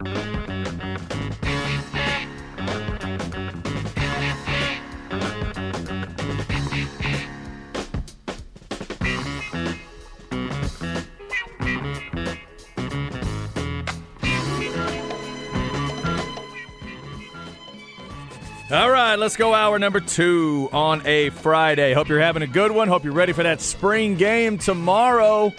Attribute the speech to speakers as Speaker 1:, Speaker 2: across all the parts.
Speaker 1: All right, let's go hour number two on a Friday. Hope you're having a good one. Hope you're ready for that spring game tomorrow.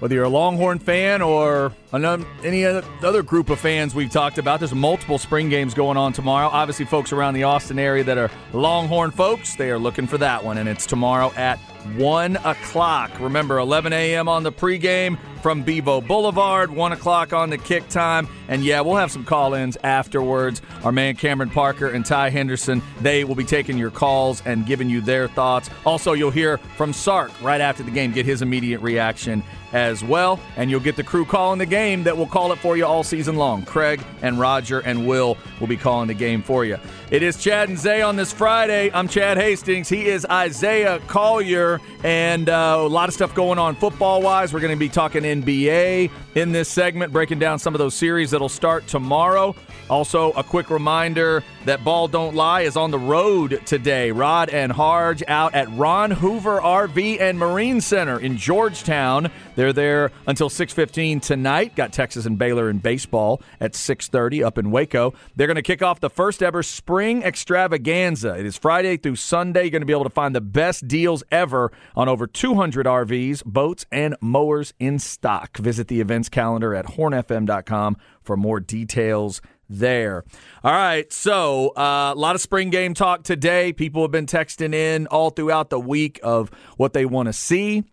Speaker 1: Whether you're a Longhorn fan or any other group of fans we've talked about, there's multiple spring games going on tomorrow. Obviously, folks around the Austin area that are Longhorn folks, they are looking for that one, and it's tomorrow at 1 o'clock. Remember, 11 a.m. on the pregame from Bevo Boulevard, 1 o'clock on the kick time. And yeah, we'll have some call ins afterwards. Our man Cameron Parker and Ty Henderson, they will be taking your calls and giving you their thoughts. Also, you'll hear from Sark right after the game, get his immediate reaction as well. And you'll get the crew calling the game that will call it for you all season long. Craig and Roger and Will will be calling the game for you. It is Chad and Zay on this Friday. I'm Chad Hastings. He is Isaiah Collier. And uh, a lot of stuff going on football wise. We're going to be talking NBA in this segment, breaking down some of those series that'll start tomorrow. Also, a quick reminder that Ball Don't Lie is on the road today. Rod and Harge out at Ron Hoover RV and Marine Center in Georgetown. They're there until 6:15 tonight. Got Texas and Baylor in baseball at 6:30 up in Waco. They're going to kick off the first ever spring extravaganza. It is Friday through Sunday. You're going to be able to find the best deals ever on over 200 RVs, boats, and mowers in stock. Visit the events calendar at hornfm.com for more details there. All right, so uh, a lot of spring game talk today. People have been texting in all throughout the week of what they want to see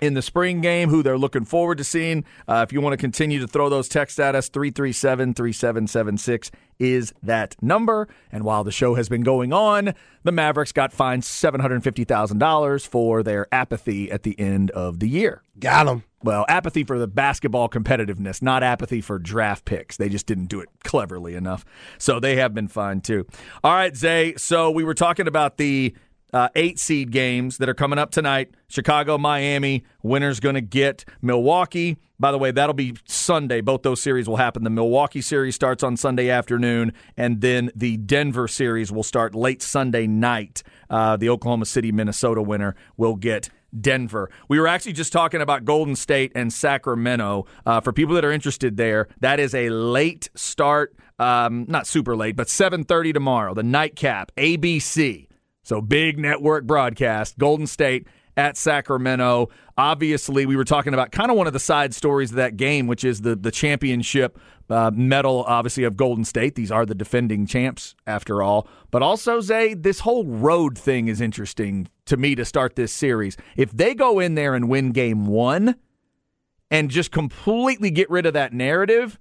Speaker 1: in the spring game, who they're looking forward to seeing. Uh, if you want to continue to throw those texts at us, 337 3776 is that number. And while the show has been going on, the Mavericks got fined $750,000 for their apathy at the end of the year.
Speaker 2: Got them.
Speaker 1: Well, apathy for the basketball competitiveness, not apathy for draft picks. They just didn't do it cleverly enough. So they have been fine too. All right, Zay. So we were talking about the uh, eight seed games that are coming up tonight. Chicago, Miami. Winner's going to get Milwaukee. By the way, that'll be Sunday. Both those series will happen. The Milwaukee series starts on Sunday afternoon, and then the Denver series will start late Sunday night. Uh, the Oklahoma City, Minnesota winner will get Denver. We were actually just talking about Golden State and Sacramento. Uh, for people that are interested there, that is a late start. Um, not super late, but 7:30 tomorrow. The nightcap, ABC. So big network broadcast. Golden State at Sacramento. Obviously, we were talking about kind of one of the side stories of that game, which is the the championship uh, medal, obviously of Golden State. These are the defending champs, after all. But also, Zay, this whole road thing is interesting to me to start this series. If they go in there and win Game One, and just completely get rid of that narrative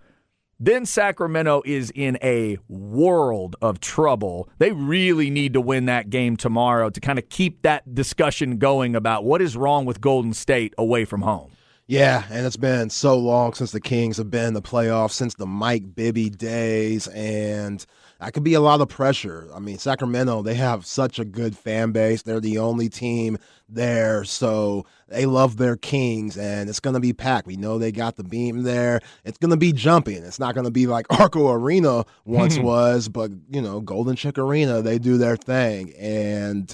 Speaker 1: then Sacramento is in a world of trouble. They really need to win that game tomorrow to kind of keep that discussion going about what is wrong with Golden State away from home.
Speaker 2: Yeah, and it's been so long since the Kings have been in the playoffs, since the Mike Bibby days, and that could be a lot of pressure. I mean, Sacramento, they have such a good fan base. They're the only team there, so they love their Kings, and it's going to be packed. We know they got the beam there. It's going to be jumping. It's not going to be like Arco Arena once hmm. was, but, you know, Golden Chick Arena, they do their thing. And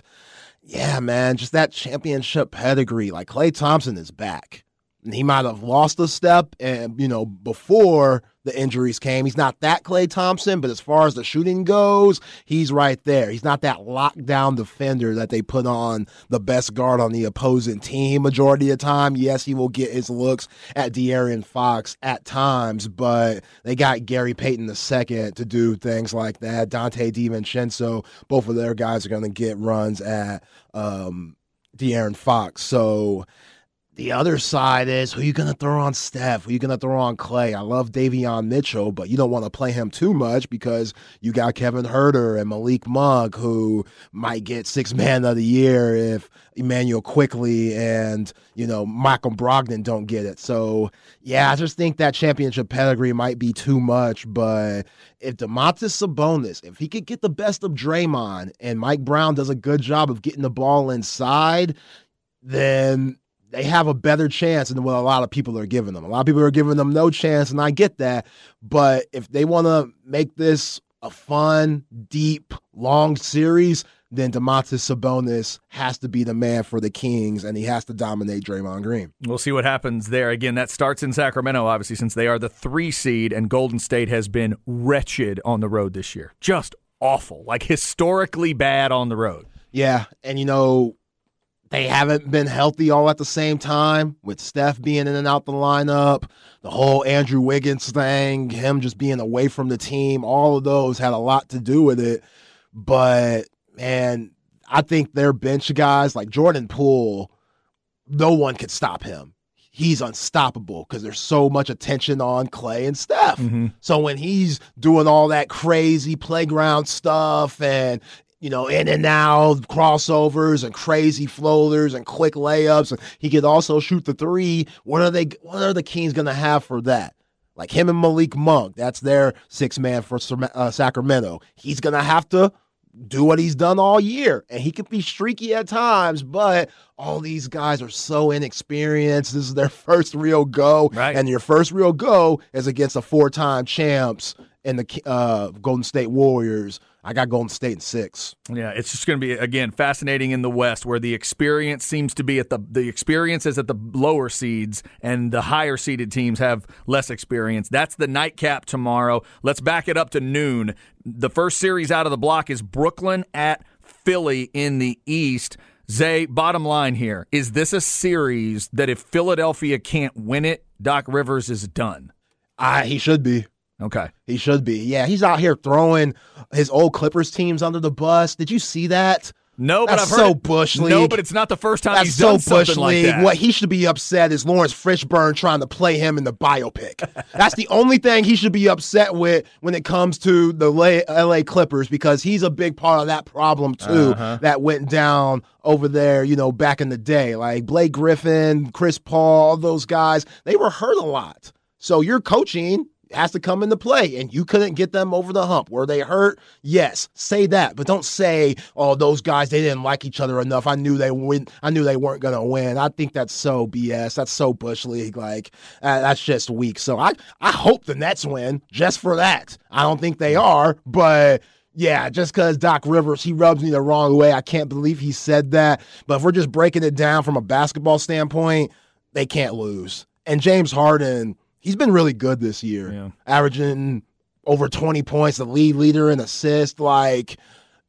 Speaker 2: yeah, man, just that championship pedigree. Like Klay Thompson is back he might have lost a step and you know before the injuries came. He's not that Klay Thompson but as far as the shooting goes he's right there. He's not that lockdown defender that they put on the best guard on the opposing team majority of the time. Yes he will get his looks at De'Aaron Fox at times but they got Gary Payton II to do things like that. Donte DiVincenzo both of their guys are going to get runs at um De'Aaron Fox. So the other side is who you to throw on Steph? Who you to throw on Klay? I love Davion Mitchell, but you don't want to play him too much because you got Kevin Huerter and Malik Monk who might get six man of the year if Immanuel Quickley and, you know, Malcolm Brogdon don't get it. So, yeah, I just think that championship pedigree might be too much. But if Domantas Sabonis, if he could get the best of Draymond and Mike Brown does a good job of getting the ball inside, then they have a better chance than what a lot of people are giving them. A lot of people are giving them no chance, and I get that. But if they want to make this a fun, deep, long series, then Domantas Sabonis has to be the man for the Kings, and he has to dominate Draymond Green.
Speaker 1: We'll see what happens there. Again, that starts in Sacramento, obviously, since they are the three seed, and Golden State has been wretched on the road this year. Just awful, like historically bad on the road.
Speaker 2: Yeah, and you know, they haven't been healthy all at the same time with Steph being in and out the lineup, the whole Andrew Wiggins thing, him just being away from the team, all of those had a lot to do with it. But man, I think their bench guys like Jordan Poole, no one could stop him. He's unstoppable because there's so much attention on Klay and Steph. Mm-hmm. So when he's doing all that crazy playground stuff and you know, in and out crossovers and crazy floaters and quick layups. And he could also shoot the three. What are they? What are the Kings going to have for that? Like him and Malik Monk, that's their six man for uh, Sacramento. He's going to have to do what he's done all year. And he can be streaky at times, but all these guys are so inexperienced. This is their first real go.
Speaker 1: Right.
Speaker 2: And your first real go is against a four time champs in the uh, Golden State Warriors I got Golden State in six.
Speaker 1: Yeah, it's just going to be again fascinating in the West, where the experience seems to be at the the experience is at the lower seeds, and the higher seeded teams have less experience. That's the nightcap tomorrow. Let's back it up to noon. The first series out of the block is Brooklyn at Philly in the East. Zay, bottom line here is this a series that if Philadelphia can't win it, Doc Rivers is done?
Speaker 2: Uh, he should be.
Speaker 1: Okay.
Speaker 2: He should be. Yeah, he's out here throwing his old Clippers teams under the bus. Did you see that?
Speaker 1: No, but
Speaker 2: That's
Speaker 1: I've heard
Speaker 2: so
Speaker 1: it.
Speaker 2: bush league.
Speaker 1: No, but it's not the first time
Speaker 2: That's
Speaker 1: he's
Speaker 2: so
Speaker 1: done something
Speaker 2: bush
Speaker 1: like that.
Speaker 2: What he should be upset is Laurence Fishburne trying to play him in the biopic. That's the only thing he should be upset with when it comes to the LA Clippers because he's a big part of that problem too
Speaker 1: Uh-huh.
Speaker 2: that went down over there, you know, back in the day. Like Blake Griffin, Chris Paul, all those guys, they were hurt a lot. So you're coaching has to come into play, and you couldn't get them over the hump. Were they hurt? Yes, say that, but don't say, "Oh, those guys they didn't like each other enough. I knew they win. I knew they weren't gonna win." I think that's so BS. That's so bush league. Like uh, that's just weak. So I I hope the Nets win just for that. I don't think they are, but. Yeah, just because Doc Rivers, he rubs me the wrong way. I can't believe he said that. But if we're just breaking it down from a basketball standpoint, they can't lose. And James Harden, he's been really good this year,
Speaker 1: Yeah.
Speaker 2: averaging over 20 points, the lead leader in assist. Like,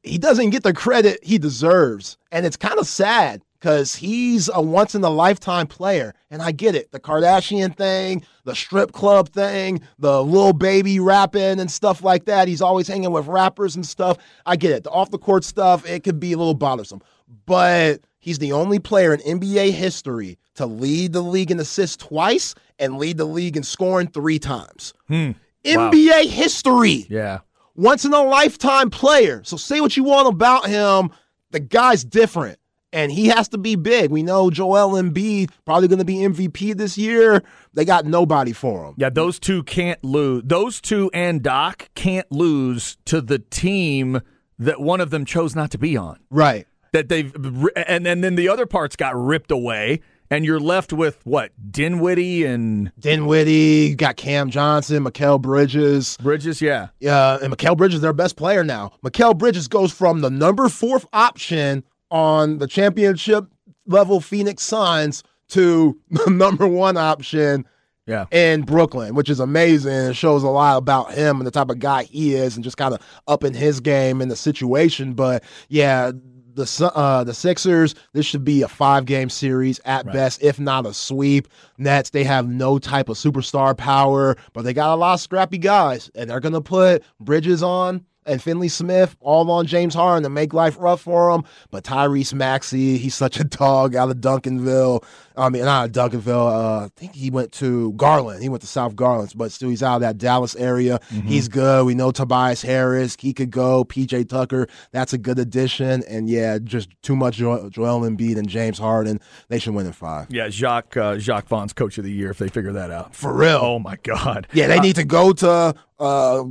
Speaker 2: he doesn't get the credit he deserves. And it's kind of sad because he's a once in a lifetime player. And I get it. The Kardashian thing, the strip club thing, the little baby rapping and stuff like that. He's always hanging with rappers and stuff. I get it. The off the court stuff, it could be a little bothersome. But he's the only player in NBA history to lead the league in assists twice and lead the league in scoring three times. Hmm. NBA history
Speaker 1: yeah.
Speaker 2: once in a lifetime player. So say what you want about him. The guy's different. And he has to be big. We know Joel Embiid probably going to be MVP this year. They got nobody for him.
Speaker 1: Yeah, those two can't lose. Those two and Doc can't lose to the team that one of them chose not to be on.
Speaker 2: Right.
Speaker 1: That they've and, and then the other parts got ripped away, and you're left with what Dinwiddie and
Speaker 2: Dinwiddie, got Cam Johnson, Mikal Bridges.
Speaker 1: Bridges. Yeah,
Speaker 2: Uh, and Mikal Bridges, their best player now. Mikal Bridges goes from the number fourth option on the championship level Phoenix Suns to the number one option
Speaker 1: yeah.
Speaker 2: in Brooklyn, which is amazing. It shows a lot about him and the type of guy he is, and just kind of upping his game in the situation. But yeah, the uh, the Sixers, this should be a five game series at best, if not a sweep. Nets, they have no type of superstar power, but they got a lot of scrappy guys, and they're gonna put Bridges on. And Finney-Smith all on James Harden to make life rough for him. But Tyrese Maxey, he's such a dog out of Duncanville. I mean, not Duncanville. Uh, I think he went to Garland. He went to South Garland, but still he's out of that Dallas area. Mm-hmm. He's good. We know Tobias Harris. He could go. PJ Tucker. That's a good addition. And yeah, just too much jo- Joel Embiid and James Harden. They should win in five.
Speaker 1: Yeah, Jacques uh, Jacque Vaughn's coach of the year if they figure that out.
Speaker 2: For real.
Speaker 1: Oh my God.
Speaker 2: Yeah, they uh, need to go to uh,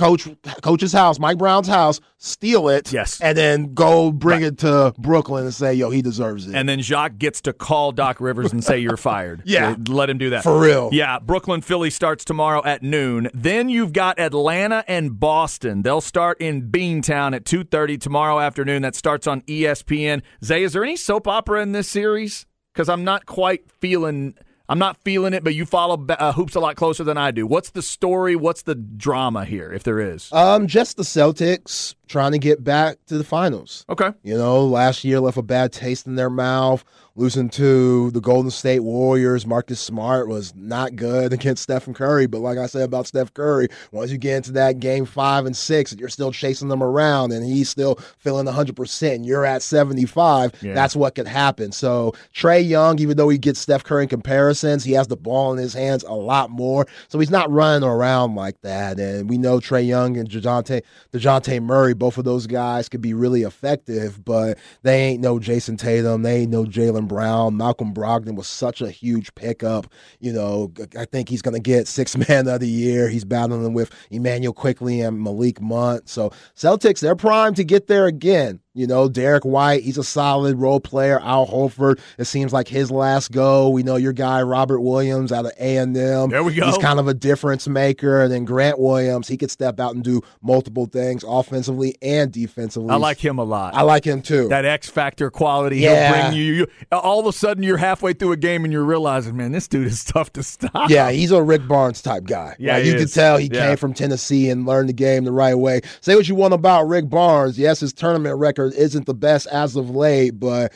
Speaker 2: coach coach's house, Mike Brown's house, steal it,
Speaker 1: yes,
Speaker 2: and then go bring right. it to Brooklyn and say, "Yo, he deserves it."
Speaker 1: And then Jacque gets to call Doc Rivers and say, "You're fired."
Speaker 2: yeah,
Speaker 1: let him do that
Speaker 2: for real.
Speaker 1: Yeah, Brooklyn Philly starts tomorrow at noon. Then you've got Atlanta and Boston. They'll start in Beantown at two thirty tomorrow afternoon. That starts on ESPN. Zay, is there any soap opera in this series? Because I'm not quite feeling. I'm not feeling it, but you follow uh, hoops a lot closer than I do. What's the story? What's the drama here, if there is?
Speaker 2: Um, just the Celtics trying to get back to the finals.
Speaker 1: Okay.
Speaker 2: You know, last year left a bad taste in their mouth losing to the Golden State Warriors. Marcus Smart was not good against Stephen Curry. But like I said about Steph Curry, once you get into that game five and six, you're still chasing them around and he's still feeling 100%. And you're at 75. Yeah. That's what could happen. So Trae Young, even though he gets Steph Curry in comparisons, he has the ball in his hands a lot more. So he's not running around like that. And we know Trae Young and DeJounte, DeJounte Murray, both of those guys could be really effective, but they ain't no Jayson Tatum. They ain't no Jaylen Brown. Malcolm Brogdon was such a huge pickup. You know, I think he's going to get six man of the year. He's battling with Immanuel Quickley and Malik Monk. So Celtics, they're primed to get there again. You know, Derrick White, he's a solid role player. Al Horford, it seems like his last go. We know your guy Robert Williams out of A and M.
Speaker 1: There we go.
Speaker 2: He's kind of a difference maker. And then Grant Williams, he could step out and do multiple things offensively and defensively.
Speaker 1: I like him a lot.
Speaker 2: I like him too.
Speaker 1: That X factor quality. Yeah. He'll bring you, you. All of a sudden, you're halfway through a game and you're realizing, man, this dude is tough to stop.
Speaker 2: Yeah, he's a Rick Barnes type guy.
Speaker 1: Yeah,
Speaker 2: like, you
Speaker 1: is.
Speaker 2: can tell he
Speaker 1: yeah.
Speaker 2: came from Tennessee and learned the game the right way. Say what you want about Rick Barnes. Yes, his tournament record isn't the best as of late, but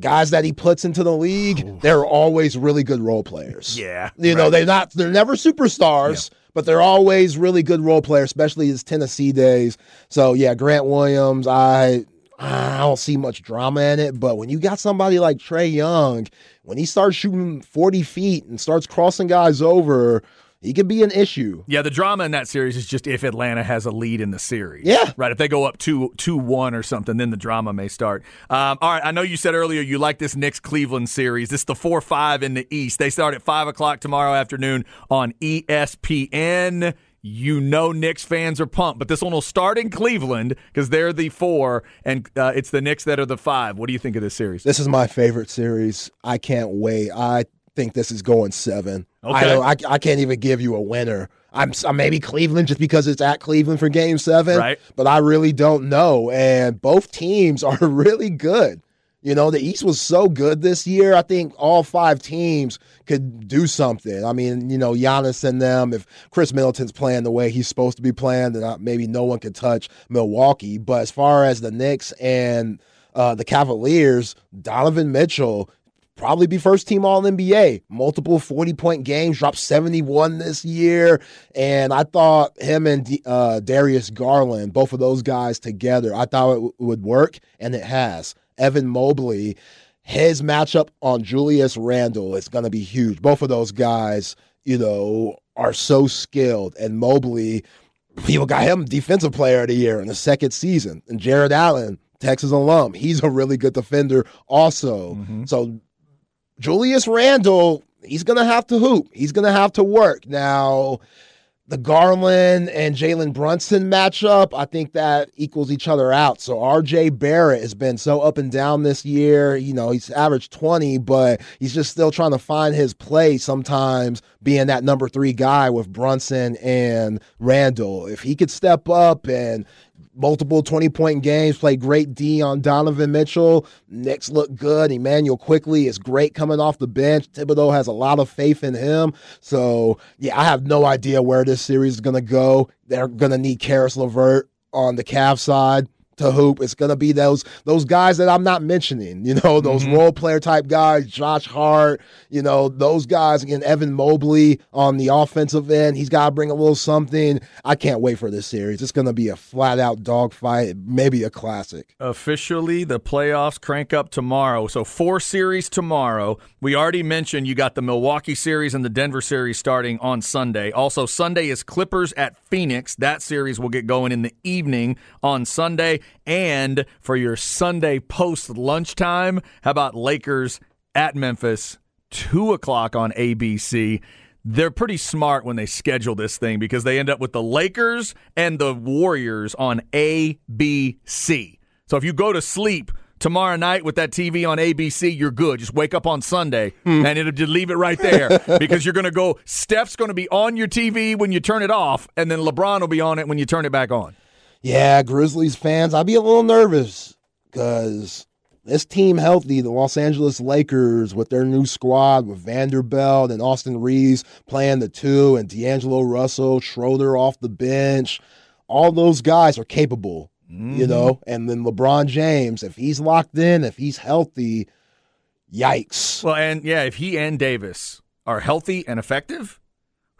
Speaker 2: guys that he puts into the league, they're always really good role players.
Speaker 1: Yeah.
Speaker 2: You right. know, they're not they're never superstars, yeah. but they're always really good role players, especially his Tennessee days. So yeah, Grant Williams, I I don't see much drama in it, but when you got somebody like Trae Young, when he starts shooting 40 feet and starts crossing guys over, he could be an issue.
Speaker 1: Yeah, the drama in that series is just if Atlanta has a lead in the series.
Speaker 2: Yeah.
Speaker 1: Right. If they go up 2 2 1 or something, then the drama may start. Um, all right. I know you said earlier you like this Knicks Cleveland series. This is the 4 5 in the East. They start at 5 o'clock tomorrow afternoon on ESPN. You know Knicks fans are pumped, but this one will start in Cleveland because they're the four, and uh, it's the Knicks that are the five. What do you think of this series?
Speaker 2: This is my favorite series. I can't wait. I think this is going seven.
Speaker 1: Okay.
Speaker 2: I, I, I can't even give you a winner. I'm, I'm maybe Cleveland just because it's at Cleveland for Game Seven,
Speaker 1: right?
Speaker 2: But I really don't know. And both teams are really good. You know, the East was so good this year. I think all five teams could do something. I mean, you know, Giannis and them, if Khris Middleton's playing the way he's supposed to be playing, then maybe no one could touch Milwaukee. But as far as the Knicks and uh, the Cavaliers, Donovan Mitchell, probably be first team All NBA. Multiple 40 point games, dropped 71 this year. And I thought him and uh, Darius Garland, both of those guys together, I thought it w- would work, and it has. Evan Mobley, his matchup on Julius Randle is going to be huge. Both of those guys, you know, are so skilled. And Mobley, people got him defensive player of the year in the second season. And Jarrett Allen, Texas alum. He's a really good defender also. Mm-hmm. So Julius Randle, he's going to have to hoop. He's going to have to work. Now, the Garland and Jalen Brunson matchup, I think that equals each other out. So RJ Barrett has been so up and down this year. You know, he's averaged 20, but he's just still trying to find his place sometimes being that number three guy with Brunson and Randle. If he could step up and multiple 20 point games, played great D on Donovan Mitchell. Knicks look good. Immanuel Quickley is great coming off the bench. Thibodeau has a lot of faith in him. So, yeah, I have no idea where this series is going to go. They're going to need Caris LeVert on the Cavs side. To hoop. It's gonna be those those guys that I'm not mentioning. You know, those
Speaker 1: Mm-hmm.
Speaker 2: role player type guys, Josh Hart. You know, those guys again. Evan Mobley on the offensive end. He's got to bring a little something. I can't wait for this series. It's gonna be a flat out dogfight, maybe a classic.
Speaker 1: Officially, the playoffs crank up tomorrow. So, four series tomorrow. We already mentioned you got the Milwaukee series and the Denver series starting on Sunday. Also, Sunday is Clippers at Phoenix. That series will get going in the evening on Sunday. And for your Sunday post lunchtime, how about Lakers at Memphis, 2 o'clock on ABC? They're pretty smart when they schedule this thing because they end up with the Lakers and the Warriors on ABC. So if you go to sleep tomorrow night with that TV on ABC, you're good. Just wake up on Sunday hmm. and it'll just leave it right there because you're going to go. Steph's going to be on your TV when you turn it off, and then LeBron will be on it when you turn it back on.
Speaker 2: Yeah, Grizzlies fans, I'd be a little nervous because this team healthy, the Los Angeles Lakers with their new squad with Vanderbilt and Austin Reaves playing the two and D'Angelo Russell, Schroeder off the bench. All those guys are capable, you know. Mm-hmm. And then LeBron James, if he's locked in, if he's healthy, yikes.
Speaker 1: Well, and yeah, if he and Davis are healthy and effective,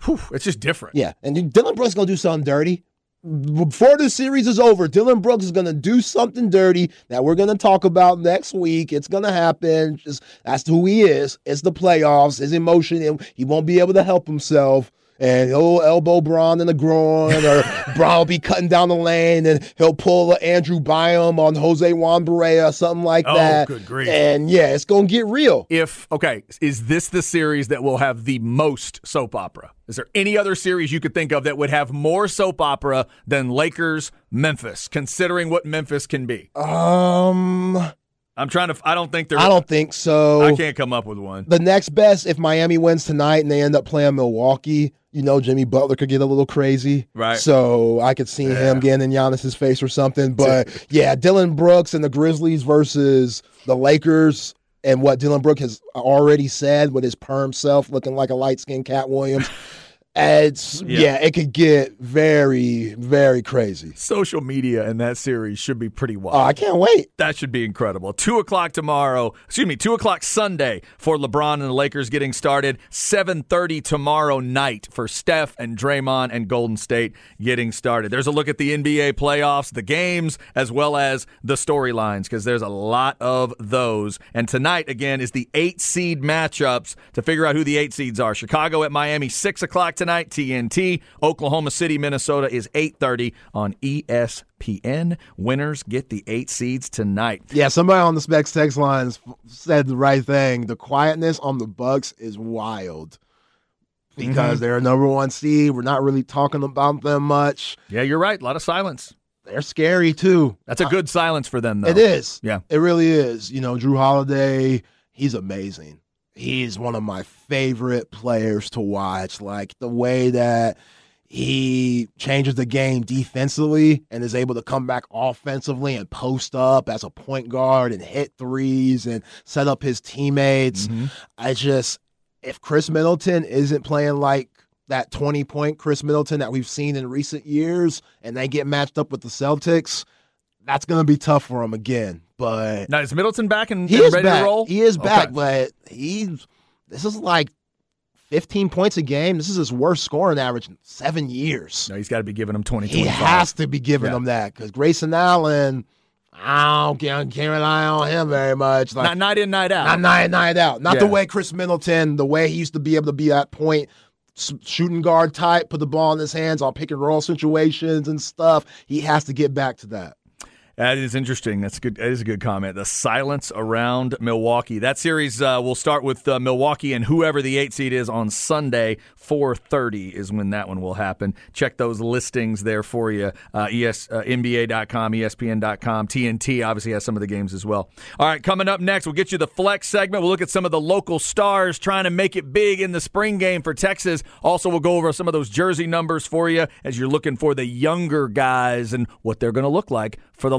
Speaker 1: whew, it's just different.
Speaker 2: Yeah, and Dillon Brooks gonna do something dirty. Before the series is over, Dillon Brooks is gonna do something dirty that we're gonna talk about next week. It's gonna happen. Just that's who he is. It's the playoffs. His emotion, he won't be able to help himself. And he'll elbow Braun in the groin, or Braun will be cutting down the lane, and he'll pull Andrew Bynum on Jose Juan Barea, something like
Speaker 1: Oh,
Speaker 2: that.
Speaker 1: good grief.
Speaker 2: And yeah, it's gonna get real.
Speaker 1: if okay, is this the series that will have the most soap opera? Is there any other series you could think of that would have more soap opera than Lakers Memphis, considering what Memphis can be?
Speaker 2: Um,
Speaker 1: I'm trying to. I don't think there.
Speaker 2: I don't think so.
Speaker 1: I can't come up with one.
Speaker 2: the next best if Miami wins tonight and they end up playing Milwaukee, you know Jimmy Butler could get a little crazy.
Speaker 1: Right.
Speaker 2: So I could see him getting in Giannis's face or something. But yeah, Dillon Brooks and the Grizzlies versus the Lakers and what Dillon Brooks has already said with his perm self looking like a light skinned Katt Williams. It's
Speaker 1: Yeah.
Speaker 2: yeah. it could get very, very crazy.
Speaker 1: Social media in that series should be pretty wild.
Speaker 2: Oh, I can't wait.
Speaker 1: That should be incredible. Two o'clock tomorrow. Excuse me, two o'clock Sunday for LeBron and the Lakers getting started. Seven thirty tomorrow night for Steph and Draymond and Golden State getting started. There's a look at the NBA playoffs, the games, as well as the storylines because there's a lot of those. And tonight again is the eight seed matchups to figure out who the eight seeds are. Chicago at Miami, six o'clock tonight. TNT. Oklahoma City, Minnesota is eight thirty on ESPN. Winners get the eight seeds tonight.
Speaker 2: Yeah, somebody on the Specs text lines said the right thing. The quietness on the Bucks is wild because mm-hmm. they're a number one seed. We're not really talking about them much.
Speaker 1: Yeah, you're right. A lot of silence.
Speaker 2: They're scary too.
Speaker 1: That's a good silence for them, though.
Speaker 2: It is.
Speaker 1: Yeah.
Speaker 2: It really is. You know, Jrue Holiday, he's amazing. He's one of my favorite players to watch. Like the way that he changes the game defensively and is able to come back offensively and post up as a point guard and hit threes and set up his teammates. Mm-hmm. I just, if Khris Middleton isn't playing like that 20 point Khris Middleton that we've seen in recent years and they get matched up with the Celtics, that's going to be tough for him again. But
Speaker 1: Now is Middleton back and,
Speaker 2: he
Speaker 1: and
Speaker 2: is
Speaker 1: ready
Speaker 2: back.
Speaker 1: to roll?
Speaker 2: He is back,
Speaker 1: Okay.
Speaker 2: but he's this is like 15 points a game. This is his worst scoring average in seven years.
Speaker 1: No, he's got to be giving him 20,
Speaker 2: He
Speaker 1: 25.
Speaker 2: has to be giving
Speaker 1: Yeah.
Speaker 2: them that because Grayson Allen, I don't can't, can't rely on him very much. Like
Speaker 1: Not night in, night out.
Speaker 2: not night in, night out. Not the way Khris Middleton, the way he used to be able to be that point shooting guard type, put the ball in his hands on pick and roll situations and stuff. He has to get back to that.
Speaker 1: That is interesting. That's good. That is a good comment. The silence around Milwaukee. That series uh, will start with uh, Milwaukee and whoever the eight seed is on Sunday. Four thirty is when that one will happen. Check those listings there for you. Uh, ES uh, NBA.com, ESPN.com, TNT obviously has some of the games as well. All right, coming up next, we'll get you the flex segment. We'll look at some of the local stars trying to make it big in the spring game for Texas. Also, we'll go over some of those jersey numbers for you as you're looking for the younger guys and what they're going to look like for the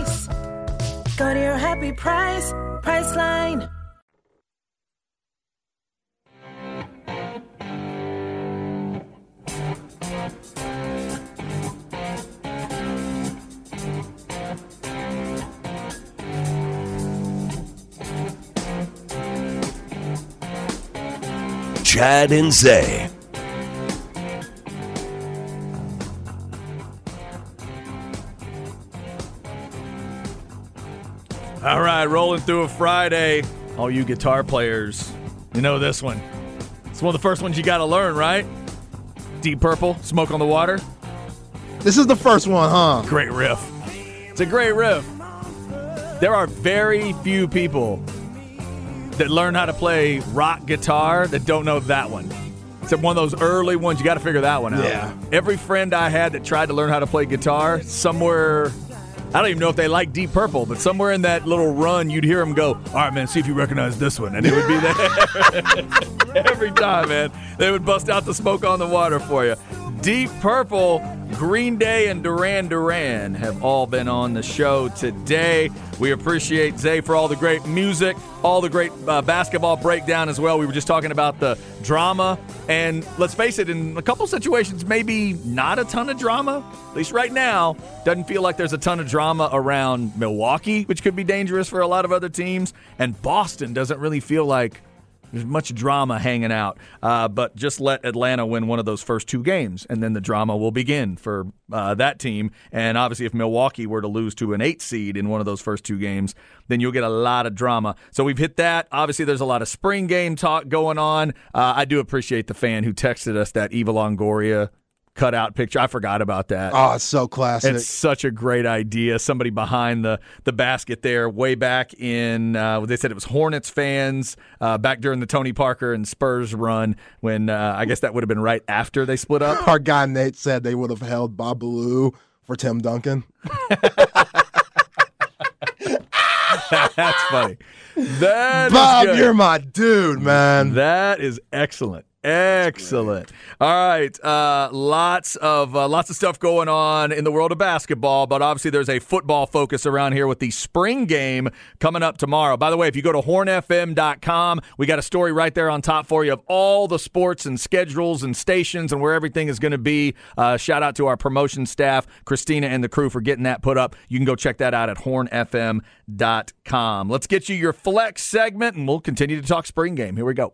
Speaker 3: Go to your happy price, Priceline.
Speaker 4: Chad and Zay.
Speaker 1: Right, rolling through a Friday. All you guitar players, you know this one. It's one of the first ones you got to learn, right? Deep Purple, Smoke on the Water.
Speaker 2: This is the first one, huh?
Speaker 1: Great riff. It's a great riff. There are very few people that learn how to play rock guitar that don't know that one. It's one of those early ones. You got to figure that one out.
Speaker 2: Yeah.
Speaker 1: Every friend I had that tried to learn how to play guitar, somewhere, I don't even know if they like Deep Purple, but somewhere in that little run, you'd hear them go, All right, man, see if you recognize this one. And it would be there every time, man. They would bust out the smoke on the water for you. Deep Purple, Green Day, and Duran Duran have all been on the show today. We appreciate Zay for all the great music, all the great uh, basketball breakdown as well. We were just talking about the drama, and let's face it, in a couple situations, maybe not a ton of drama. At least right now, doesn't feel like there's a ton of drama around Milwaukee, which could be dangerous for a lot of other teams, and Boston doesn't really feel like much drama hanging out, uh, but just let Atlanta win one of those first two games, and then the drama will begin for uh, that team. And obviously, if Milwaukee were to lose to an eight seed in one of those first two games, then you'll get a lot of drama. So we've hit that. Obviously, there's a lot of spring game talk going on. Uh, I do appreciate the fan who texted us that Eva Longoria cutout picture. I forgot about that.
Speaker 2: Oh, it's so classic.
Speaker 1: It's such a great idea. Somebody behind the the basket there, way back in. Uh, they said it was Hornets fans uh, back during the Tony Parker and Spurs run. When uh, I guess that would have been right after they split up.
Speaker 2: Our guy Nate said they would have held Babalu for Tim Duncan.
Speaker 1: That's funny. That
Speaker 2: Bob, you're my dude, man.
Speaker 1: That is excellent. Excellent. All right, uh, lots of uh, lots of stuff going on in the world of basketball, but obviously there's a football focus around here with the spring game coming up tomorrow. By the way, if you go to hornfm.com, we got a story right there on top for you of all the sports and schedules and stations and where everything is going to be. Uh, shout out to our promotion staff, Christina and the crew for getting that put up. You can go check that out at hornfm.com. Let's get you your flex segment, and we'll continue to talk spring game. Here we go.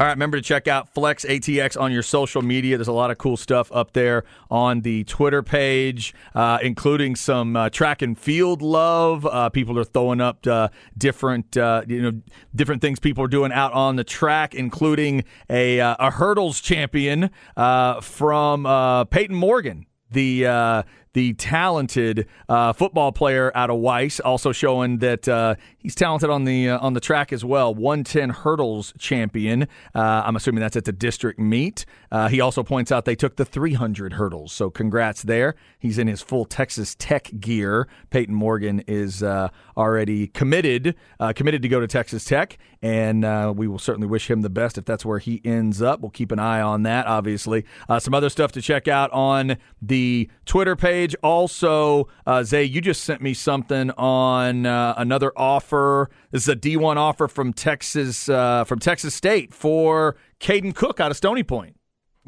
Speaker 1: All right, remember to check out Flex ATX on your social media. There's a lot of cool stuff up there on the Twitter page, uh, including some uh, track and field love. Uh, people are throwing up uh, different, uh, you know, different things people are doing out on the track, including a uh, a hurdles champion from Peyton Morgan, the the talented uh, football player out of Weiss, also showing that uh, he's talented on the uh, on the track as well. 110 hurdles champion. Uh, I'm assuming that's at the district meet. Uh, he also points out they took the 300 hurdles, so congrats there. He's in his full Texas Tech gear. Peyton Morgan is uh, already committed committed to go to Texas Tech, and we will certainly wish him the best if that's where he ends up. We'll keep an eye on that. Obviously, some other stuff to check out on the Twitter page. Also, uh, Zay, you just sent me something on uh, another offer. This is a D1 offer from Texas uh, from Texas State for Caden Cook out of Stony Point.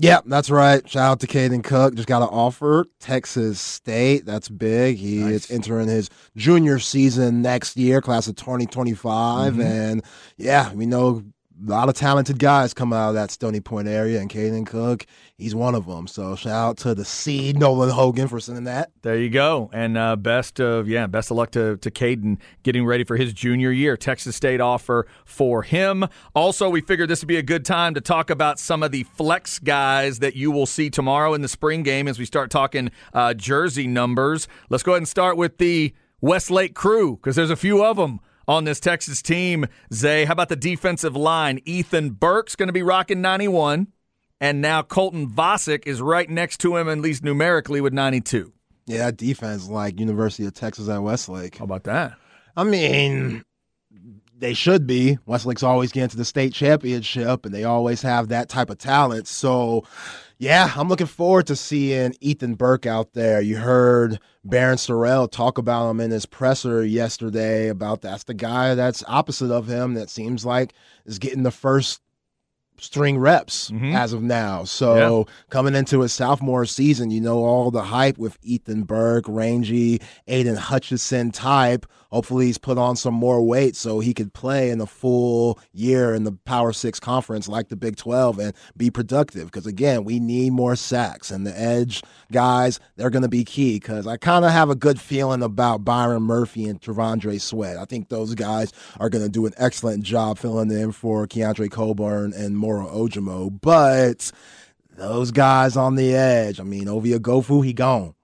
Speaker 2: Yep, that's right. Shout out to Caden Cook. Just got an offer. Texas State. That's big. He nice. is entering his junior season next year, class of 2025. Mm-hmm. And yeah, we know a lot of talented guys come out of that Stony Point area, and Caden Cook, he's one of them. So shout out to the seed Nolan Hogan for sending that.
Speaker 1: There you go, and uh, best of yeah, best of luck to to Caden getting ready for his junior year. Texas State offer for him. Also, we figured this would be a good time to talk about some of the flex guys that you will see tomorrow in the spring game as we start talking uh, jersey numbers. Let's go ahead and start with the Westlake crew because there's a few of them on this Texas team. Zay, how about the defensive line? Ethan Burke's going to be rocking 91, and now Colton Vasek is right next to him, at least numerically, with 92.
Speaker 2: Yeah, that defense like University of Texas at Westlake.
Speaker 1: How about that?
Speaker 2: I mean, they should be. Westlake's always getting to the state championship, and they always have that type of talent. So, yeah, I'm looking forward to seeing Ethan Burke out there. You heard Barryn Sorrell talk about him in his presser yesterday about that's the guy that's opposite of him that seems like is getting the first string reps
Speaker 1: Mhm.
Speaker 2: as of now. So coming into his sophomore season, you know all the hype with Ethan Burke, rangy, Aidan Hutchinson type. Hopefully he's put on some more weight so he could play in a full year in the Power Six conference like the Big Twelve and be productive. Because again, we need more sacks and the edge guys, they're gonna be key because I kind of have a good feeling about Byron Murphy and Trevondre Sweat. I think those guys are gonna do an excellent job filling in for Keondre Coburn and Moro Ojomo. But those guys on the edge, I mean, Ovie Oghoufo, he gone.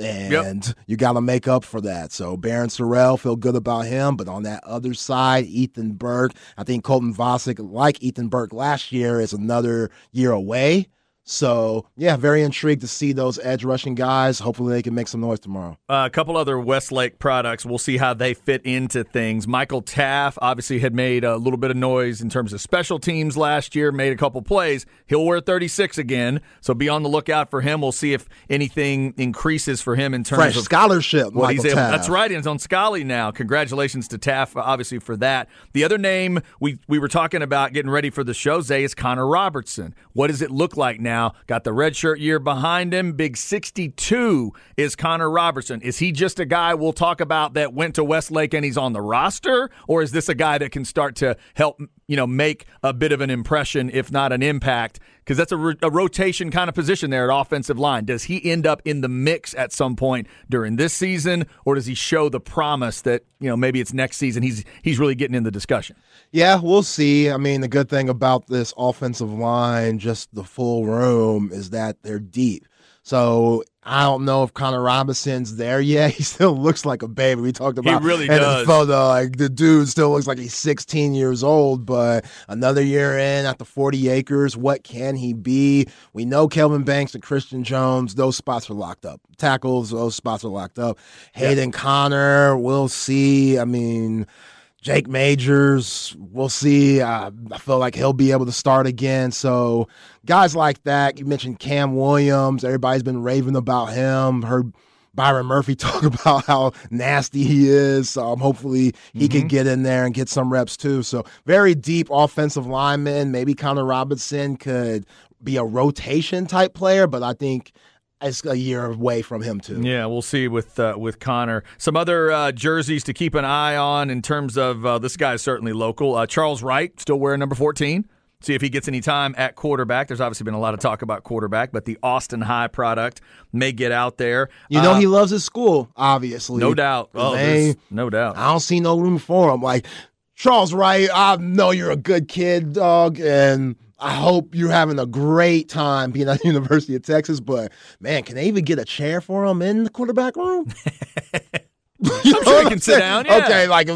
Speaker 2: And you got to make up for that. So Barryn Sorrell, feel good about him. But on that other side, Ethan Burke, I think Colton Vasek, like Ethan Burke last year, is another year away. So, yeah, very intrigued to see those edge rushing guys. Hopefully, they can make some noise tomorrow.
Speaker 1: Uh, a couple other Westlake products. We'll see how they fit into things. Michael Taaffe obviously had made a little bit of noise in terms of special teams last year, made a couple plays. He'll wear 36 again, so be on the lookout for him. We'll see if anything increases for him in terms
Speaker 2: Fresh
Speaker 1: of
Speaker 2: scholarship,
Speaker 1: what
Speaker 2: Michael
Speaker 1: he's able.
Speaker 2: Taaffe.
Speaker 1: That's right. He's on Scully now. Congratulations to Taaffe, obviously for that. The other name we we were talking about getting ready for the show, Zay, is Connor Robertson. What does it look like now? Got the red shirt year behind him. Big 62 is Connor Robertson. Is he just a guy we'll talk about that went to Westlake and he's on the roster, or is this a guy that can start to help you know make a bit of an impression, if not an impact? Because that's a, ro- a rotation kind of position there at offensive line. Does he end up in the mix at some point during this season, or does he show the promise that you know maybe it's next season he's he's really getting in the discussion?
Speaker 2: Yeah, we'll see. I mean, the good thing about this offensive line, just the full room, is that they're deep. So I don't know if Connor Robinson's there yet. He still looks like a baby. We talked about he
Speaker 1: really
Speaker 2: in
Speaker 1: does.
Speaker 2: his photo. Like the dude still looks like he's 16 years old, but another year in at the 40 acres, what can he be? We know Kelvin Banks and Christian Jones, those spots are locked up. Tackles, those spots are locked up. Hayden Conner, we'll see. I mean, Jake Majors, we'll see. Uh, I feel like he'll be able to start again. So, guys like that, you mentioned Cam Williams. Everybody's been raving about him. Heard Byron Murphy talk about how nasty he is. So, um, hopefully, he can get in there and get some reps too. So, very deep offensive lineman. Maybe Connor Robinson could be a rotation type player, but I think it's a year away from him too.
Speaker 1: Yeah, we'll see with uh, with Connor. Some other uh, jerseys to keep an eye on in terms of uh, this guy is certainly local. Uh, Charles Wright still wearing number fourteen. See if he gets any time at quarterback. There's obviously been a lot of talk about quarterback, but the Austin High product may get out there.
Speaker 2: You know,
Speaker 1: Uh,
Speaker 2: he loves his school, obviously.
Speaker 1: no doubt. Oh,
Speaker 2: They-
Speaker 1: no doubt.
Speaker 2: I don't see no room for him. Like Charles Wright, I know you're a good kid, dog, and I hope you're having a great time being at the University of Texas. But man, can they even get a chair for him in the quarterback room?
Speaker 1: I'm sure he can sit down. Yeah.
Speaker 2: Okay, like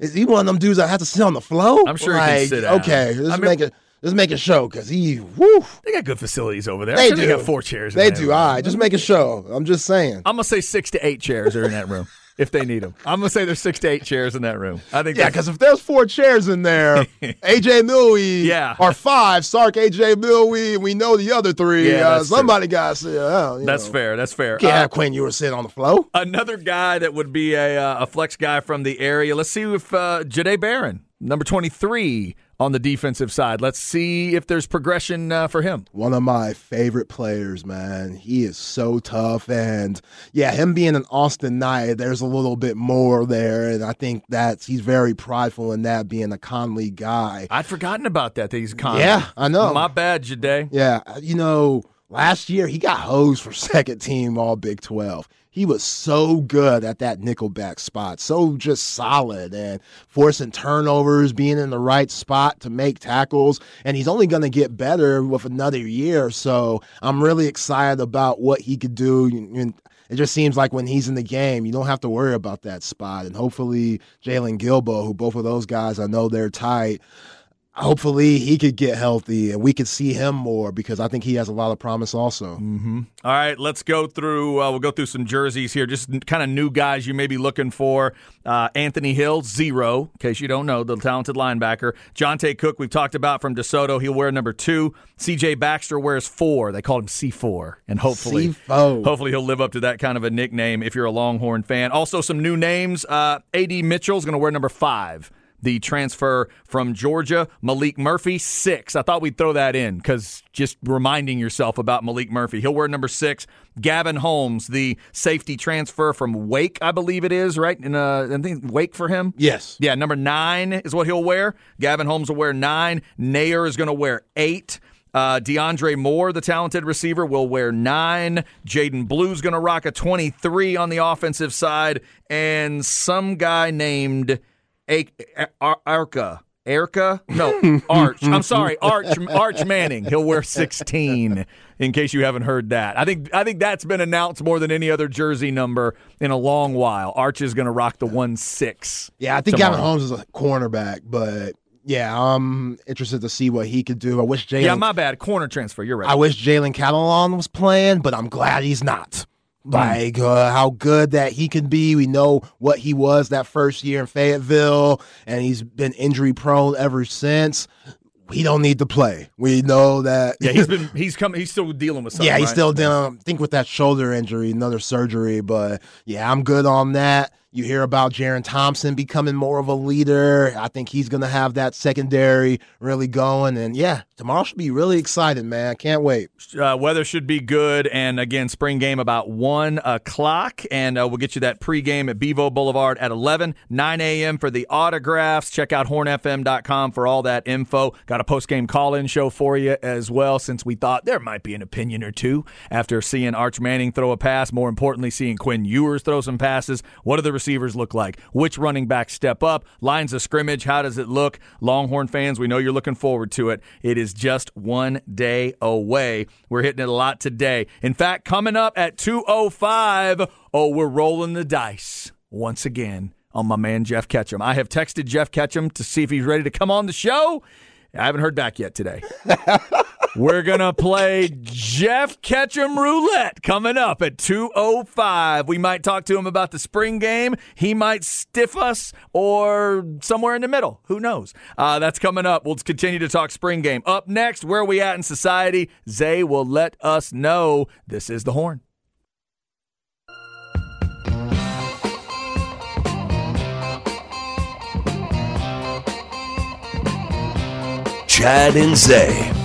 Speaker 2: is he one of them dudes that have to sit on the floor?
Speaker 1: I'm sure he can sit down.
Speaker 2: Okay, let's
Speaker 1: I mean-
Speaker 2: make it. Let's make a show because he. Woo,
Speaker 1: They got good facilities over there.
Speaker 2: They
Speaker 1: sure
Speaker 2: do.
Speaker 1: They got four chairs. in
Speaker 2: they do. All right, just make a show. I'm just saying.
Speaker 1: I'm gonna say six to eight chairs are in that room if they need them. I'm gonna say there's six to eight chairs in that room. I think.
Speaker 2: Yeah, because if there's four chairs in there, AJ Milwee,
Speaker 1: Yeah.
Speaker 2: or five, Sark, AJ Milwee, and we know the other three.
Speaker 1: Yeah,
Speaker 2: uh, somebody got to down.
Speaker 1: that's
Speaker 2: know.
Speaker 1: fair. That's fair.
Speaker 2: Can't
Speaker 1: Uh,
Speaker 2: have Quinn Ewers sit on the floor.
Speaker 1: Another guy that would be a, uh, a flex guy from the area. Let's see if uh, Jade Barron, number 23, on the defensive side. Let's see if there's progression uh, for him.
Speaker 2: One of my favorite players, man. He is so tough. And yeah, him being an Austin Knight, there's a little bit more there. And I think that's he's very prideful in that being a Connally guy.
Speaker 1: I'd forgotten about that, that he's Connally.
Speaker 2: Yeah, I know.
Speaker 1: My bad, Jade.
Speaker 2: Yeah, you know, last year he got hosed for second team all Big 12. He was so good at that nickelback spot, so just solid and forcing turnovers, being in the right spot to make tackles. And he's only going to get better with another year. So I'm really excited about what he could do. And it just seems like when he's in the game, you don't have to worry about that spot. And hopefully, Jaylon Guilbeau, who both of those guys, I know they're tight hopefully he could get healthy and we could see him more because I think he has a lot of promise also.
Speaker 1: Mm-hmm. All right, let's go through. Uh, we'll go through some jerseys here, just kind of new guys you may be looking for. Uh, Anthony Hill, zero, in case you don't know, the talented linebacker. Johntay Cook, we've talked about from DeSoto. He'll wear number two. CJ Baxter wears four. They call him C4, and hopefully,
Speaker 2: C4.
Speaker 1: hopefully he'll live up to that kind of a nickname if you're a Longhorn fan. Also, some new names. Uh, Ad Mitchell is going to wear number five the transfer from Georgia. Malik Murphy, six. I thought we'd throw that in because just reminding yourself about Malik Murphy. He'll wear number six. Gavin Holmes, the safety transfer from Wake, I believe it is, right? In uh, I think Wake for him.
Speaker 2: Yes.
Speaker 1: Yeah, number nine is what he'll wear. Gavin Holmes will wear nine. Nayer is going to wear eight. Uh, DeAndre Moore, the talented receiver, will wear nine. Jaydon Blue's going to rock a 23 on the offensive side. And some guy named Arca. Erica? No, Arch. I'm sorry, Arch Arch Manning. He'll wear 16 in case you haven't heard that. I think I think that's been announced more than any other jersey number in a long while. Arch is going to rock the 1 6.
Speaker 2: Yeah, I think
Speaker 1: tomorrow.
Speaker 2: Gavin Holmes is a cornerback, but yeah, I'm interested to see what he could do. I wish Jalen
Speaker 1: Yeah, my bad. Corner transfer. You're right.
Speaker 2: I wish Jalen Catalon was playing, but I'm glad he's not. Like uh, how good that he can be. We know what he was that first year in Fayetteville, and he's been injury prone ever since. He don't need to play. We know that.
Speaker 1: yeah, he's been he's coming. He's still dealing with something.
Speaker 2: yeah, he's
Speaker 1: right?
Speaker 2: still dealing. I think with that shoulder injury, another surgery. But yeah, I'm good on that. You hear about Jerrin Thompson becoming more of a leader. I think he's going to have that secondary really going. And yeah, tomorrow should be really exciting, man. Can't wait.
Speaker 1: Uh, weather should be good. And again, spring game about 1 o'clock. And uh, we'll get you that pregame at Bevo Boulevard at 11, 9 a.m. for the autographs. Check out hornfm.com for all that info. Got a postgame call in show for you as well, since we thought there might be an opinion or two after seeing Arch Manning throw a pass. More importantly, seeing Quinn Ewers throw some passes. What are the receivers look like? Which running backs step up? Lines of scrimmage, how does it look? Longhorn fans, we know you're looking forward to it. It is just one day away. We're hitting it a lot today. In fact, coming up at 205, oh, we're rolling the dice once again on my man Jeff Ketchum. I have texted Jeff Ketchum to see if he's ready to come on the show. I haven't heard back yet today. We're going to play Jeff Ketchum Roulette coming up at 205. We might talk to him about the spring game. He might stiff us or somewhere in the middle. Who knows? Uh, that's coming up. We'll continue to talk spring game. Up next, where are we at in society? Zay will let us know. This is The Horn.
Speaker 4: Chad and Zay.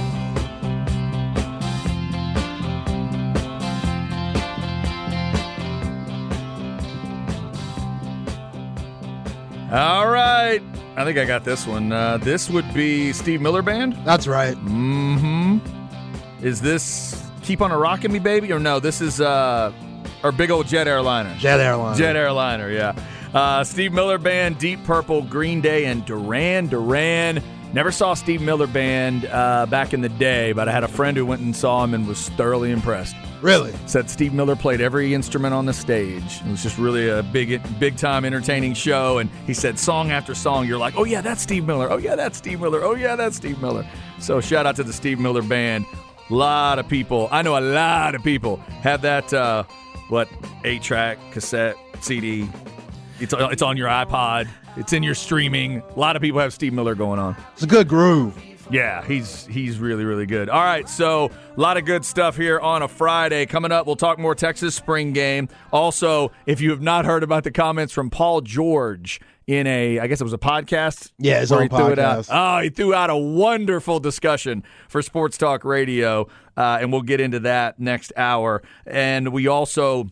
Speaker 1: All right. I think I got this one. Uh, this would be Steve Miller Band.
Speaker 2: That's right.
Speaker 1: Mm-hmm. Is this Keep on a Rockin' Me Baby? Or no, this is uh our big old jet airliner.
Speaker 2: Jet Airlines.
Speaker 1: Jet airliner, yeah. Uh, Steve Miller Band, Deep Purple, Green Day, and Duran Duran. Never saw Steve Miller Band uh, back in the day, but I had a friend who went and saw him and was thoroughly impressed.
Speaker 2: Really?
Speaker 1: Said Steve Miller played every instrument on the stage. It was just really a big, big time entertaining show. And he said song after song, you're like, oh yeah, that's Steve Miller. Oh yeah, that's Steve Miller. Oh yeah, that's Steve Miller. So shout out to the Steve Miller Band. A lot of people, I know a lot of people have that, uh, what, eight track, cassette, CD. It's, it's on your iPod. It's in your streaming. A lot of people have Steve Miller going on.
Speaker 2: It's a good groove.
Speaker 1: Yeah, he's he's really really good. All right, so a lot of good stuff here on a Friday. Coming up, we'll talk more Texas spring game. Also, if you have not heard about the comments from Paul George in a, I guess it was a podcast.
Speaker 2: Yeah, his own
Speaker 1: he threw it out.
Speaker 2: podcast.
Speaker 1: Oh, he threw out a wonderful discussion for Sports Talk Radio, uh, and we'll get into that next hour. And we also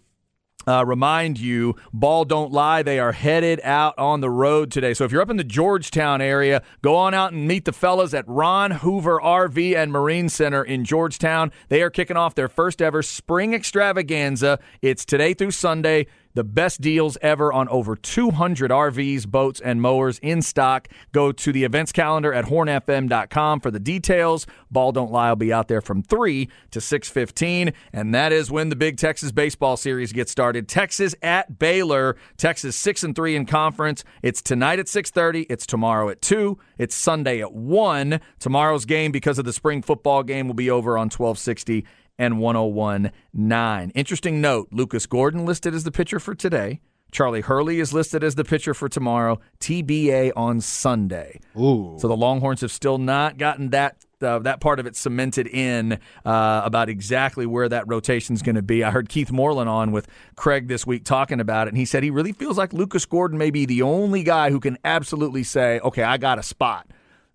Speaker 1: uh, remind you, Ball Don't Lie, they are headed out on the road today. So if you're up in the Georgetown area, go on out and meet the fellas at Ron Hoover RV and Marine Center in Georgetown. They are kicking off their first ever spring extravaganza. It's today through Sunday. The best deals ever on over 200 RVs, boats, and mowers in stock. Go to the events calendar at hornfm.com for the details. Ball Don't Lie will be out there from 3 to 6.15, and that is when the big Texas baseball series gets started. Texas at Baylor. Texas 6 and 3 in conference. It's tonight at 6.30. It's tomorrow at 2. It's Sunday at 1. Tomorrow's game, because of the spring football game, will be over on 1260 and 1019. Interesting note Lucas Gordon listed as the pitcher for today. Charlie Hurley is listed as the pitcher for tomorrow. TBA on Sunday.
Speaker 2: Ooh.
Speaker 1: So the Longhorns have still not gotten that. Uh, that part of it cemented in uh, about exactly where that rotation is going to be. I heard Keith Moreland on with Craig this week talking about it, and he said he really feels like Lucas Gordon may be the only guy who can absolutely say, "Okay, I got a spot."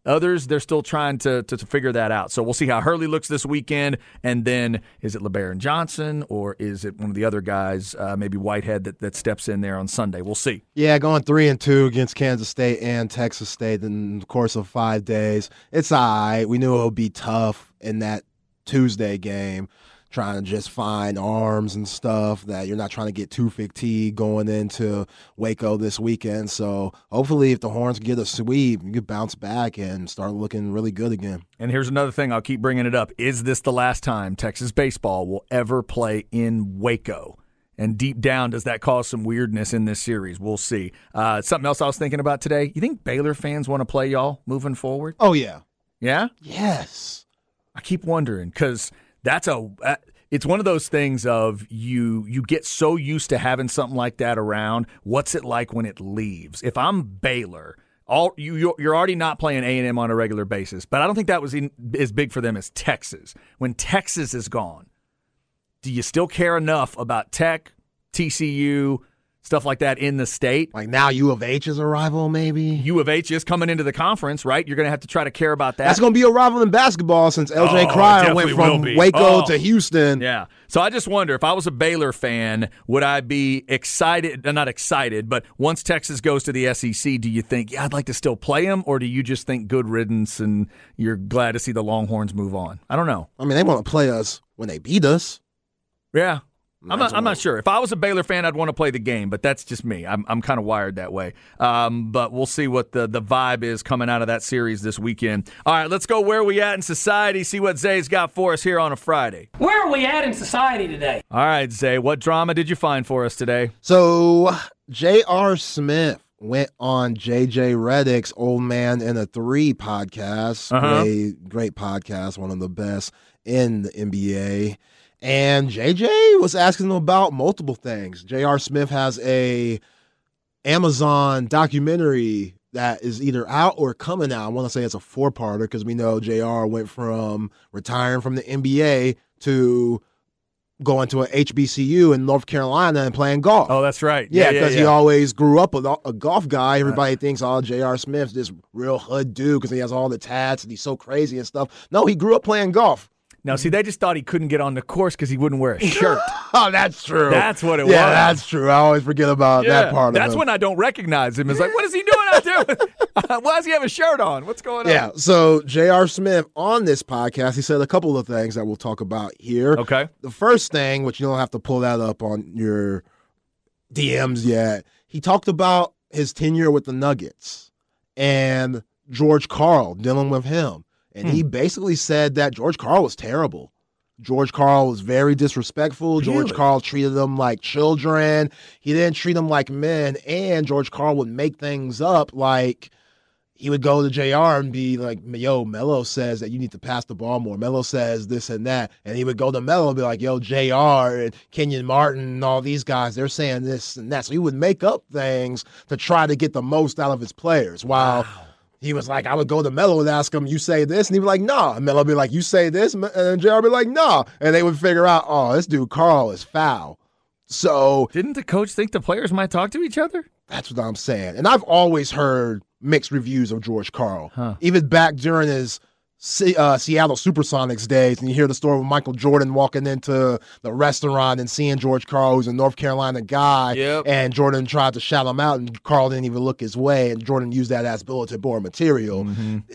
Speaker 1: Others, they're still trying to, to, to figure that out. So we'll see how Hurley looks this weekend. And then is it Lebarron Johnson or is it one of the other guys, uh, maybe Whitehead, that, that steps in there on Sunday? We'll see.
Speaker 2: Yeah, going three and two against Kansas State and Texas State in the course of five days. It's all right. We knew it would be tough in that Tuesday game, trying to just find arms and stuff that you're not trying to get too fatigued going into Waco this weekend. So hopefully, if the Horns get a sweep, you could bounce back and start looking really good again.
Speaker 1: And here's another thing, I'll keep bringing it up. Is this the last time Texas baseball will ever play in Waco? And deep down, does that cause some weirdness in this series? We'll see. Uh, something else I was thinking about today. You think Baylor fans want to play y'all moving forward?
Speaker 2: Oh, yeah.
Speaker 1: Yeah?
Speaker 2: Yes.
Speaker 1: I keep wondering because that's a. Uh, it's one of those things of you you get so used to having something like that around. What's it like when it leaves? If I'm Baylor, all you you're, already not playing A and M on a regular basis, but I don't think that was in, as big for them as Texas. When Texas is gone, do you still care enough about Tech, TCU, stuff like that in the state?
Speaker 2: Like now, U of H is a rival, maybe.
Speaker 1: U of H is coming into the conference, right? You're going to have to try to care about that.
Speaker 2: That's going to be a rival in basketball since LJ
Speaker 1: Oh,
Speaker 2: Cryer went from. Waco
Speaker 1: Oh.
Speaker 2: to Houston.
Speaker 1: Yeah. So I just wonder if I was a Baylor fan, would I be excited? uh, Not excited, but once Texas goes to the SEC, do you think, yeah, I'd like to still play them, or do you just think good riddance and you're glad to see the Longhorns move on? I don't know.
Speaker 2: I mean, they want to play us when they beat us.
Speaker 1: Yeah. I'm not, I'm not sure. If I was a Baylor fan, I'd want to play the game, but that's just me. I'm, I'm kind of wired that way. Um, but we'll see what the, the vibe is coming out of that series this weekend. All right, let's go where we at in society, see what Zay's got for us here on a Friday.
Speaker 5: Where are we at in society today?
Speaker 1: All right, Zay, what drama did you find for us today?
Speaker 2: So J.R. Smith went on J.J. Redick's Old Man in a Three podcast.
Speaker 1: Uh-huh.
Speaker 2: Great, great podcast, one of the best in the NBA. And JJ was asking them about multiple things. J.R. Smith has a Amazon documentary that is either out or coming out. I want to say it's a four-parter because we know JR went from retiring from the NBA to going to a HBCU in North Carolina and playing golf.
Speaker 1: Oh, that's right.
Speaker 2: Yeah, because he
Speaker 1: yeah.
Speaker 2: always grew up a, a golf guy. Everybody thinks, oh, J.R. Smith's this real hood dude because he has all the tats and he's so crazy and stuff. No, he grew up playing golf.
Speaker 1: Now, see, they just thought he couldn't get on the course because he wouldn't wear a shirt.
Speaker 2: Oh, that's true.
Speaker 1: That's what it
Speaker 2: yeah,
Speaker 1: was.
Speaker 2: Yeah, that's true. I always forget about that part
Speaker 1: That's
Speaker 2: of it.
Speaker 1: That's when I don't recognize him. It's like, what is he doing out there? Why does he have a shirt on? What's going on?
Speaker 2: Yeah. So J.R. Smith on this podcast, he said a couple of things that we'll talk about here.
Speaker 1: Okay.
Speaker 2: The first thing, which you don't have to pull that up on your DMs yet, he talked about his tenure with the Nuggets and George Karl dealing with him. And hmm. he basically said that George Karl was terrible. George Karl was very disrespectful. George
Speaker 1: Really?
Speaker 2: Karl treated them like children. He didn't treat them like men. And George Karl would make things up like he would go to JR and be like, yo, Melo says that you need to pass the ball more. Melo says this and that. And he would go to Melo and be like, yo, JR and Kenyon Martin and all these guys, they're saying this and that. So he would make up things to try to get the most out of his players while he was like, I would go to Melo and ask him, "You say this," and he'd be like, "Nah." And Melo would be like, "You say this," and then Jr. would be like, "Nah," and they would figure out, "Oh, this dude Karl is foul." So
Speaker 1: Didn't the coach think the players might talk to each other?
Speaker 2: that's what I'm saying. And I've always heard mixed reviews of George Karl, even back during his Se- uh, Seattle Supersonics days. And you hear the story of Michael Jordan walking into the restaurant and seeing George Karl, who's a North Carolina guy,
Speaker 1: Yep.
Speaker 2: and Jordan tried to shout him out, and Karl didn't even look his way, and Jordan used that as bulletin board material.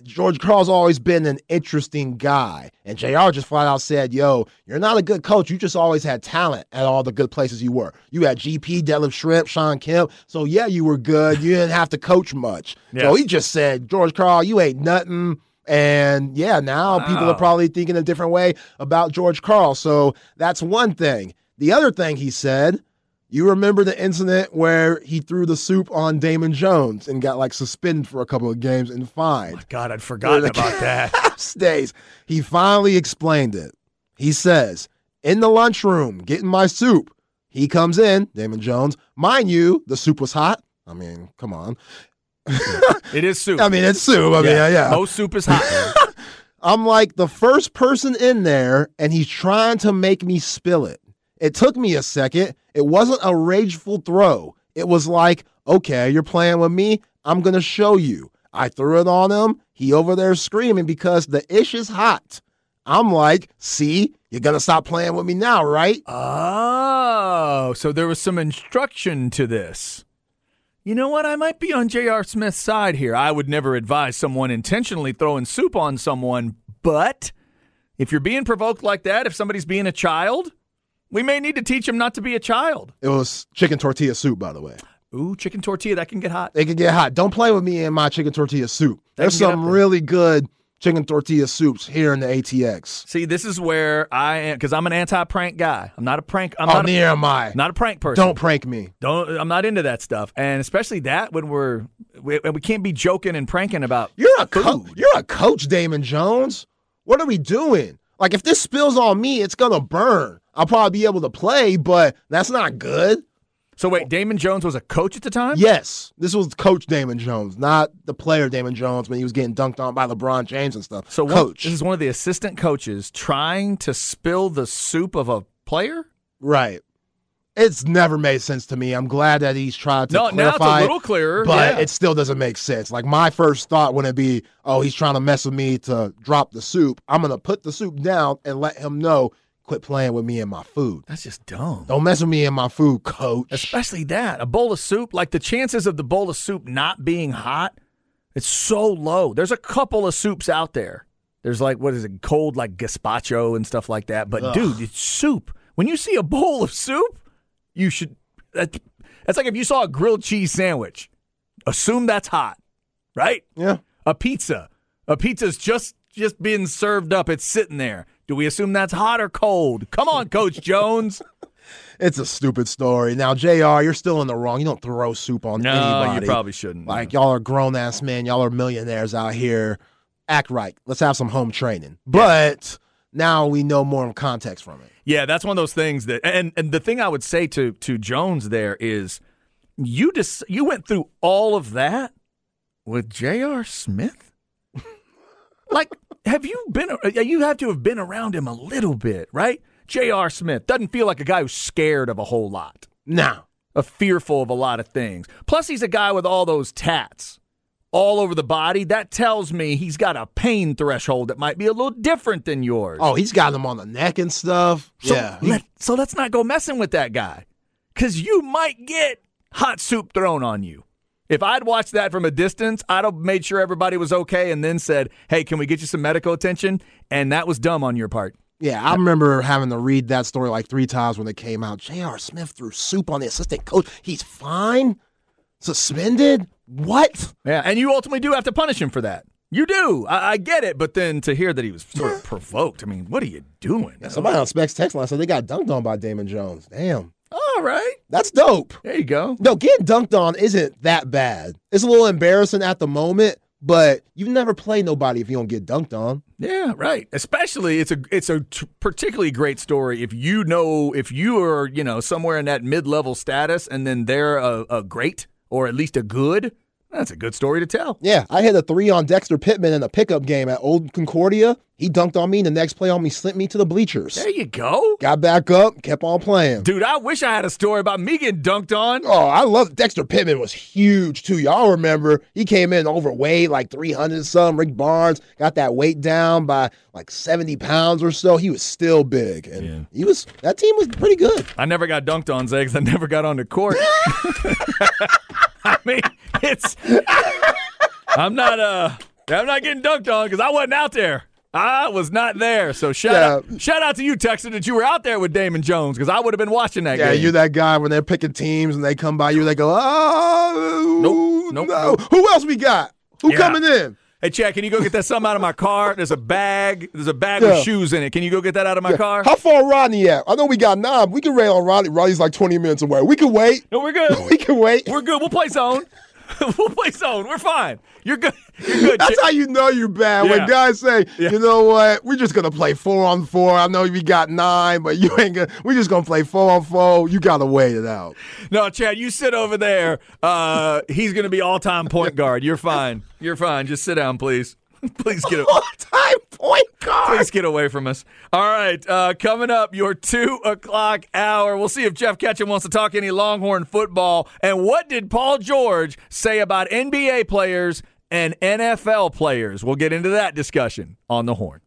Speaker 2: George Karl's always been an interesting guy, and Jr. just flat out said, "Yo, you're not a good coach. You just always had talent at all the good places you were. You had GP, Detlef Schrempf, Shawn Kemp. So yeah, you were good. You didn't have to coach much.
Speaker 1: Yeah.
Speaker 2: So he just said, George Karl, you ain't nothing." And yeah, now people are probably thinking a different way about George Karl. So that's one thing. The other thing he said, you remember the incident where he threw the soup on Damon Jones and got like suspended for a couple of games and fined.
Speaker 1: God, I'd forgotten about that.
Speaker 2: Stays. He finally explained it. He says, in the lunchroom, getting my soup. He comes in, Damon Jones. Mind you, the soup was hot. I mean, come on.
Speaker 1: It is soup.
Speaker 2: I mean, it's soup. I mean, yeah. yeah.
Speaker 1: Most soup is hot.
Speaker 2: I'm like the first person in there, and he's trying to make me spill it. It took me a second. It wasn't a rageful throw. It was like, okay, you're playing with me. I'm going to show you. I threw it on him. He over there screaming because the ish is hot. I'm like, see, you're going to stop playing with me now, right?
Speaker 1: oh, so there was some instruction to this. You know what? I might be on J.R. Smith's side here. I would never advise someone intentionally throwing soup on someone, but if you're being provoked like that, if somebody's being a child, we may need to teach them not to be a child.
Speaker 2: It was chicken tortilla soup, by the way.
Speaker 1: Ooh, chicken tortilla, that can get hot.
Speaker 2: It can get hot. Don't play with me in my chicken tortilla soup.
Speaker 1: That
Speaker 2: There's some really good chicken tortilla soups here in the ATX.
Speaker 1: See, this is where I am because I'm an anti-prank guy. I'm not a prank. I'm
Speaker 2: Oh,
Speaker 1: not, a,
Speaker 2: near am I.
Speaker 1: not a prank person.
Speaker 2: Don't prank me.
Speaker 1: Don't. I'm not into that stuff, and especially that when we're we, we can't be joking and pranking about.
Speaker 2: You're a co- you're a coach, Damon Jones. What are we doing? Like if this spills on me, it's gonna burn. I'll probably be able to play, but that's not good.
Speaker 1: So wait, Damon Jones was a coach at the time.
Speaker 2: Yes, this was Coach Damon Jones, not the player Damon Jones when he was getting dunked on by LeBron James and stuff.
Speaker 1: So one-
Speaker 2: coach,
Speaker 1: this is one of the assistant coaches trying to spill the soup of a player.
Speaker 2: right? It's never made sense to me. I'm glad that he's tried to
Speaker 1: No, now it's a little clearer,
Speaker 2: but
Speaker 1: yeah.
Speaker 2: it still doesn't make sense. Like my first thought wouldn't be, "Oh, he's trying to mess with me to drop the soup." I'm gonna put the soup down and let him know, "Quit playing with me and my food.
Speaker 1: That's just dumb.
Speaker 2: Don't mess with me and my food, coach."
Speaker 1: Especially that a bowl of soup. Like the chances of the bowl of soup not being hot, it's so low. There's a couple of soups out there. There's like what is it, cold like gazpacho and stuff like that. But dude, it's soup. When you see a bowl of soup, you should. That, that's like if you saw a grilled cheese sandwich. Assume that's hot, right?
Speaker 2: yeah.
Speaker 1: A pizza. A pizza's just just being served up. It's sitting there. Do we assume that's hot or cold? Come on, Coach Jones.
Speaker 2: It's a stupid story. Now, JR, you're still in the wrong. You don't throw soup on anybody.
Speaker 1: No,
Speaker 2: anybody.
Speaker 1: you probably shouldn't.
Speaker 2: Like, y'all are grown ass men. Y'all are millionaires out here. Act right. Let's have some home training. But now we know more context from it.
Speaker 1: Yeah, that's one of those things that, and and the thing I would say to to Jones there is, you just you went through all of that with J.R. Smith. Like, have you been? Uh, you have to have been around him a little bit, right? J.R. Smith doesn't feel like a guy who's scared of a whole lot,
Speaker 2: Now,
Speaker 1: of fearful of a lot of things. Plus, he's a guy with all those tats all over the body. That tells me he's got a pain threshold that might be a little different than yours.
Speaker 2: oh, he's got them on the neck and stuff.
Speaker 1: So
Speaker 2: yeah.
Speaker 1: Let, so let's not go messing with that guy because you might get hot soup thrown on you. If I'd watched that from a distance, I'd have made sure everybody was okay and then said, hey, can we get you some medical attention? And that was dumb on your part.
Speaker 2: yeah, I remember having to read that story like three times when it came out. J.R. Smith threw soup on the assistant coach. He's fine? Suspended? What?
Speaker 1: Yeah. And you ultimately do have to punish him for that. You do. I, I get it. But then to hear that he was sort of provoked, I mean, what are you doing?
Speaker 2: Somebody on Specs text line said they got dunked on by Damon Jones. Damn.
Speaker 1: All right.
Speaker 2: That's dope.
Speaker 1: There you go.
Speaker 2: No, getting dunked on isn't that bad. It's a little embarrassing at the moment, but you never play nobody if you don't get dunked on.
Speaker 1: Yeah, right. Especially it's a it's a t- particularly great story if you know if you are you know somewhere in that mid level status and then they're a, a great or at least a good. That's a good story to tell.
Speaker 2: Yeah, I hit a three on Dexter Pittman in a pickup game at Old Concordia. He dunked on me. And the next play on me sent me to the bleachers.
Speaker 1: There you go.
Speaker 2: Got back up, kept on playing.
Speaker 1: Dude, I wish I had a story about me getting dunked on.
Speaker 2: Oh, I love Dexter Pittman was huge too. Y'all remember he came in overweight, like 300 some. Rick Barnes got that weight down by like 70 pounds or so. He was still big. And
Speaker 1: Yeah.
Speaker 2: he was that team was pretty good.
Speaker 1: I never got dunked on, Zay, 'cause I never got on the court. I mean, it's. I'm not. Uh, I'm not getting dunked on because I wasn't out there. I was not there. So shout
Speaker 2: Yeah.
Speaker 1: out, shout out to you, Texan, that you were out there with Damon Jones because I would have been watching that
Speaker 2: Yeah,
Speaker 1: game.
Speaker 2: you're that guy when they're picking teams and they come by you, they go, oh,
Speaker 1: Nope, nope,
Speaker 2: no.
Speaker 1: nope.
Speaker 2: Who else we got? Who
Speaker 1: Yeah.
Speaker 2: coming in?
Speaker 1: Hey, Chad, can you go get that something out of my car? There's a bag. There's a bag
Speaker 2: Yeah.
Speaker 1: with shoes in it. Can you go get that out of my car?
Speaker 2: How far Rodney at? I know we got nine. We can rail on Rodney. Rodney's like 20 minutes away. We can wait.
Speaker 1: No, we're good.
Speaker 2: We can wait.
Speaker 1: We're good. We'll play zone. we'll play zone. We're fine. You're good. You're good.
Speaker 2: That's how you know you're bad.
Speaker 1: Yeah.
Speaker 2: When guys say,
Speaker 1: Yeah.
Speaker 2: you know what, we're just gonna play four on four. I know we got nine, but you ain't gonna we're just gonna play four on four. You gotta wait it out.
Speaker 1: No, Chad, you sit over there. Uh, he's going to be all time point guard. You're fine. You're fine. Just sit down, please. please get
Speaker 2: All time point guard.
Speaker 1: please get away from us. All right, uh, coming up, your two o'clock hour. We'll see if Jeff Ketchum wants to talk any Longhorn football. And what did Paul George say about NBA players and NFL players? We'll get into that discussion on the horn.